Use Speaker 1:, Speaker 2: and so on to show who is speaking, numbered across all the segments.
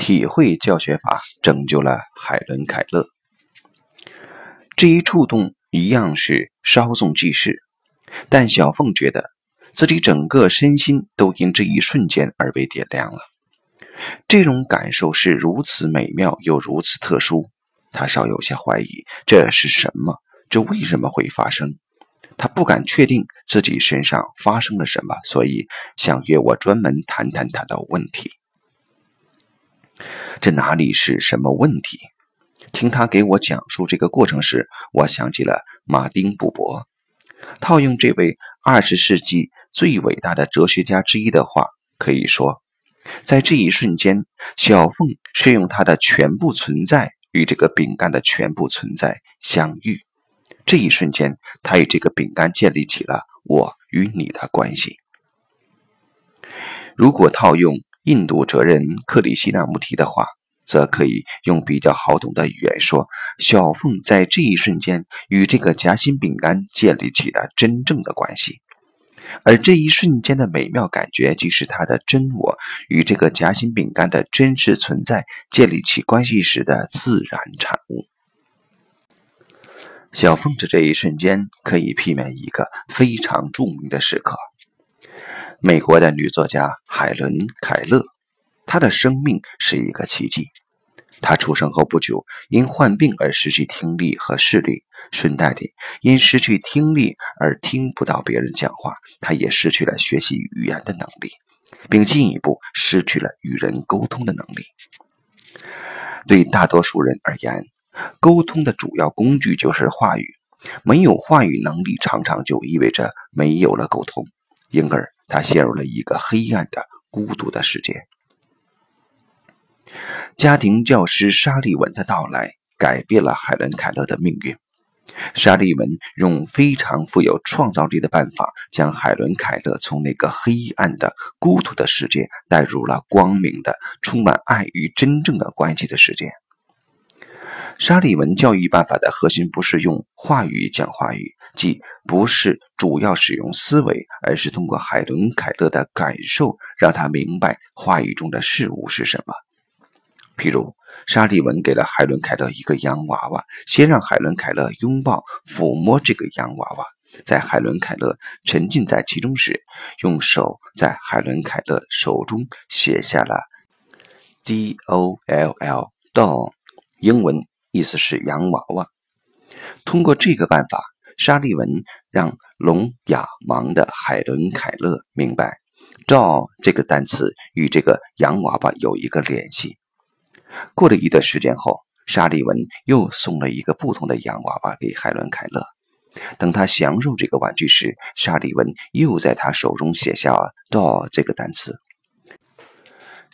Speaker 1: 体会教学法拯救了海伦·凯勒。这一触动一样是稍纵即逝，但小凤觉得自己整个身心都因这一瞬间而被点亮了。这种感受是如此美妙又如此特殊，她稍有些怀疑这是什么，这为什么会发生？她不敢确定自己身上发生了什么，所以想约我专门谈谈她的问题。这哪里是什么问题？听他给我讲述这个过程时，我想起了马丁·布伯。套用这位二十世纪最伟大的哲学家之一的话，可以说，在这一瞬间，小凤是用她的全部存在与这个饼干的全部存在相遇。这一瞬间，他与这个饼干建立起了我与你的关系。如果套用印度哲人克里希那穆提的话，则可以用比较好懂的语言说：小凤在这一瞬间与这个夹心饼干建立起了真正的关系，而这一瞬间的美妙感觉，即是她的真我与这个夹心饼干的真实存在建立起关系时的自然产物。小凤的这一瞬间可以媲美一个非常著名的时刻——美国的女作家海伦·凯勒。她的生命是一个奇迹。她出生后不久，因患病而失去听力和视力，顺带的，因失去听力而听不到别人讲话，她也失去了学习语言的能力，并进一步失去了与人沟通的能力。对大多数人而言，沟通的主要工具就是话语。没有话语能力，常常就意味着没有了沟通，因而他陷入了一个黑暗的、孤独的世界。家庭教师沙利文的到来改变了海伦·凯勒的命运。沙利文用非常富有创造力的办法，将海伦·凯勒从那个黑暗的、孤独的世界带入了光明的、充满爱与真正的关系的世界。沙利文教育办法的核心不是用话语讲话语，即不是主要使用思维，而是通过海伦·凯勒的感受，让他明白话语中的事物是什么。譬如，沙利文给了海伦·凯勒一个洋娃娃，先让海伦·凯勒拥抱、抚摸这个洋娃娃，在海伦·凯勒沉浸在其中时，用手在海伦·凯勒手中写下了 “D O L L doll”，英文意思是洋娃娃。通过这个办法，沙利文让聋哑盲的海伦·凯勒明白 “doll” 这个单词与这个洋娃娃有一个联系。过了一段时间后，沙利文又送了一个不同的洋娃娃给海伦·凯勒。等他享受这个玩具时，沙利文又在他手中写下 “doll” 这个单词，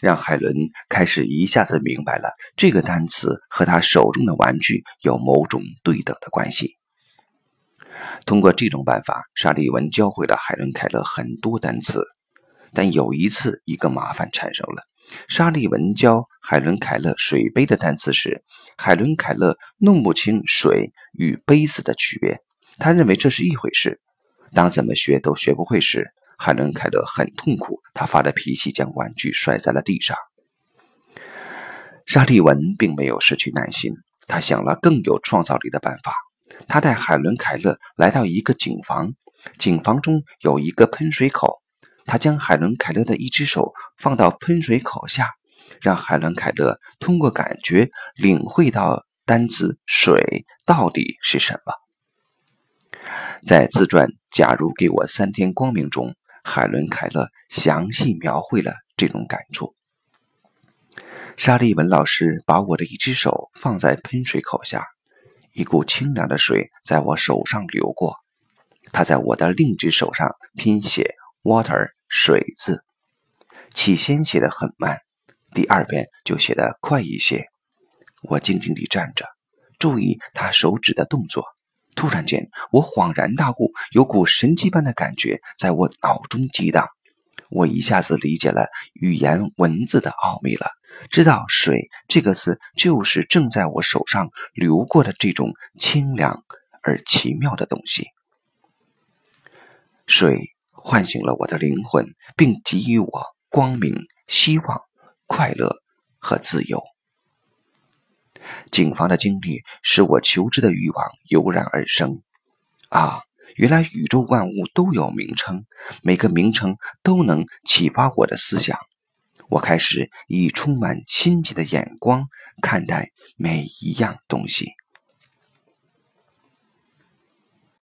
Speaker 1: 让海伦开始一下子明白了这个单词和他手中的玩具有某种对等的关系。通过这种办法，沙利文教会了海伦·凯勒很多单词，但有一次，一个麻烦产生了。沙利文教海伦·凯勒水杯的单词时，海伦·凯勒弄不清水与杯子的区别。他认为这是一回事。当怎么学都学不会时，海伦·凯勒很痛苦。他发着脾气，将玩具摔在了地上。沙利文并没有失去耐心，他想了更有创造力的办法。他带海伦·凯勒来到一个井房，井房中有一个喷水口。他将海伦·凯勒的一只手放到喷水口下，让海伦·凯勒通过感觉领会到单词“水”到底是什么。在自传《假如给我三天光明》中，海伦·凯勒详细描绘了这种感触。沙利文老师把我的一只手放在喷水口下，一股清凉的水在我手上流过。他在我的另一只手上拼写 “water”。水字，起先写的很慢，第二遍就写得快一些。我静静地站着，注意他手指的动作。突然间，我恍然大悟，有股神奇般的感觉在我脑中激荡。我一下子理解了语言文字的奥秘了，知道“水”这个字就是正在我手上流过的这种清凉而奇妙的东西。水。唤醒了我的灵魂，并给予我光明、希望、快乐和自由。警方的经历使我求知的欲望油然而生。啊，原来宇宙万物都有名称，每个名称都能启发我的思想。我开始以充满新奇的眼光看待每一样东西。